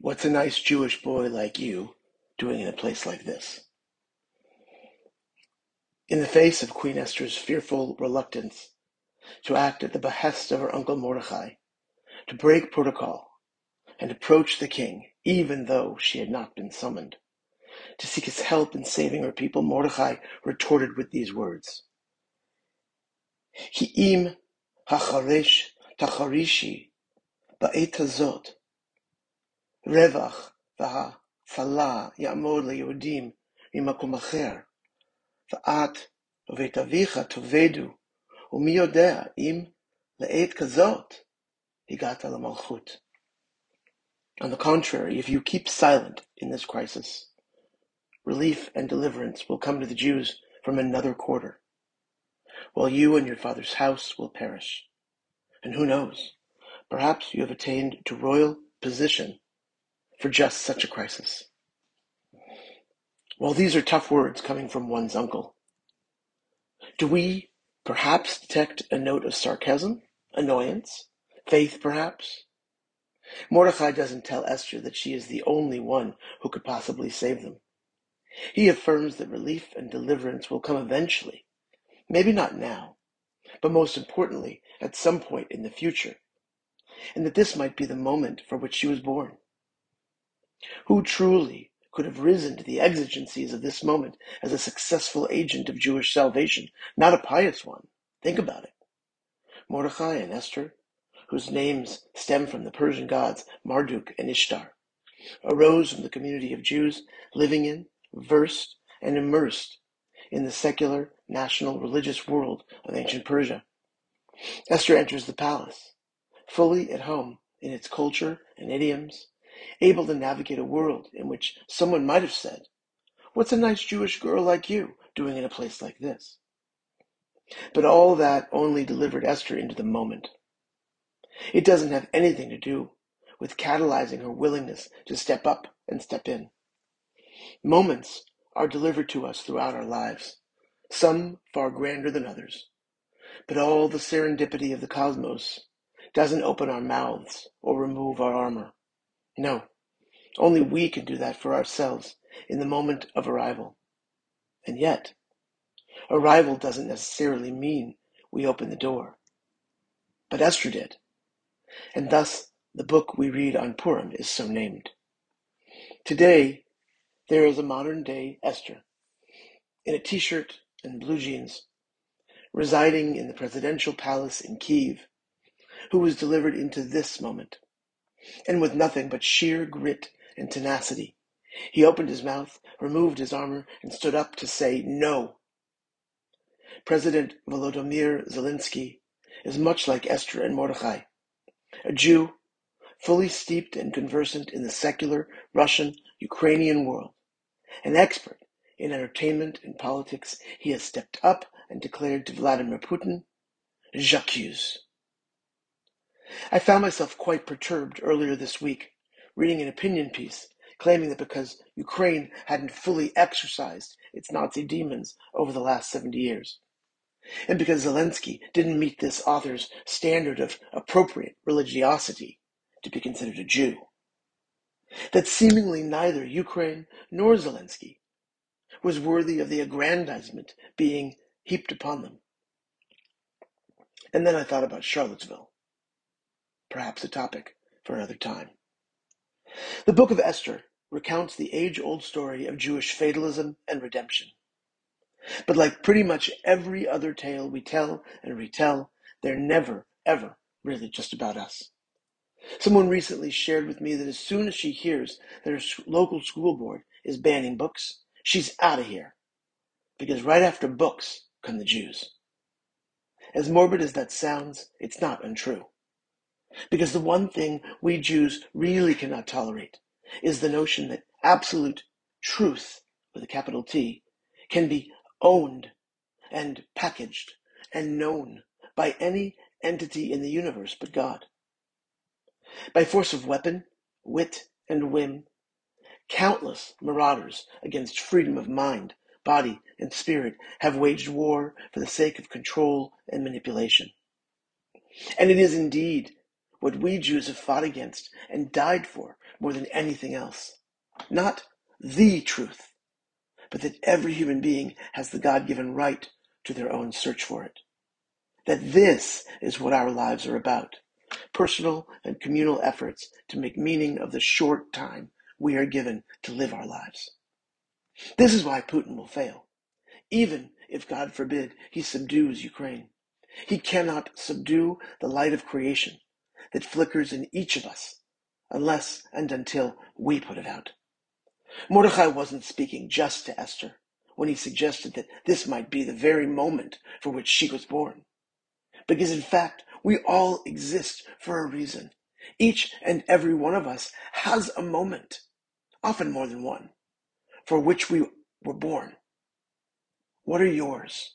What's a nice Jewish boy like you doing in a place like this? In the face of Queen Esther's fearful reluctance to act at the behest of her uncle Mordecai, to break protocol and approach the king, even though she had not been summoned, to seek his help in saving her people, Mordecai retorted with these words. Hi'im hacharesh tacharishi ba'et hazot רווח והצלה יעמוד ליהודים ממקום אחר, ואת ובית אביך תאבדו, ומי יודע אם לעת כזאת הגעת למלכות. On the contrary, if you keep silent in this crisis, relief and deliverance will come to the Jews from another quarter, while you and your father's house will perish. And who knows, perhaps you have attained to royal position for just such a crisis. While these are tough words coming from one's uncle, do we perhaps detect a note of sarcasm, annoyance, faith perhaps? Mordecai doesn't tell Esther that she is the only one who could possibly save them. He affirms that relief and deliverance will come eventually, maybe not now, but most importantly, at some point in the future, and that this might be the moment for which she was born. Who truly could have risen to the exigencies of this moment as a successful agent of Jewish salvation, not a pious one? Think about it. Mordecai and Esther, whose names stem from the Persian gods Marduk and Ishtar, arose from the community of Jews living in, versed, and immersed in the secular, national, religious world of ancient Persia. Esther enters the palace, fully at home in its culture and idioms, able to navigate a world in which someone might have said, What's a nice Jewish girl like you doing in a place like this? But all that only delivered Esther into the moment. It doesn't have anything to do with catalyzing her willingness to step up and step in. Moments are delivered to us throughout our lives, some far grander than others. But all the serendipity of the cosmos doesn't open our mouths or remove our armor. No, only we can do that for ourselves in the moment of arrival. And yet, arrival doesn't necessarily mean we open the door. But Esther did. And thus, the book we read on Purim is so named. Today, there is a modern day Esther in a t shirt and blue jeans, residing in the presidential palace in Kiev, who was delivered into this moment and with nothing but sheer grit and tenacity. He opened his mouth, removed his armor, and stood up to say no. President Volodymyr Zelensky is much like Esther and Mordecai, a Jew fully steeped and conversant in the secular Russian Ukrainian world, an expert in entertainment and politics. He has stepped up and declared to Vladimir Putin, J'accuse. I found myself quite perturbed earlier this week, reading an opinion piece claiming that because Ukraine hadn't fully exorcised its Nazi demons over the last 70 years, and because Zelensky didn't meet this author's standard of appropriate religiosity to be considered a Jew, that seemingly neither Ukraine nor Zelensky was worthy of the aggrandizement being heaped upon them. And then I thought about Charlottesville perhaps a topic for another time. The book of Esther recounts the age old story of Jewish fatalism and redemption. But like pretty much every other tale we tell and retell, they're never, ever really just about us. Someone recently shared with me that as soon as she hears that her local school board is banning books, she's out of here. Because right after books come the Jews. As morbid as that sounds, it's not untrue. Because the one thing we Jews really cannot tolerate is the notion that absolute truth, with a capital T, can be owned and packaged and known by any entity in the universe but God. By force of weapon, wit, and whim, countless marauders against freedom of mind, body, and spirit have waged war for the sake of control and manipulation. And it is indeed what we Jews have fought against and died for more than anything else. Not the truth, but that every human being has the God given right to their own search for it. That this is what our lives are about personal and communal efforts to make meaning of the short time we are given to live our lives. This is why Putin will fail, even if, God forbid, he subdues Ukraine. He cannot subdue the light of creation that flickers in each of us unless and until we put it out. Mordecai wasn't speaking just to Esther when he suggested that this might be the very moment for which she was born. Because in fact, we all exist for a reason. Each and every one of us has a moment, often more than one, for which we were born. What are yours?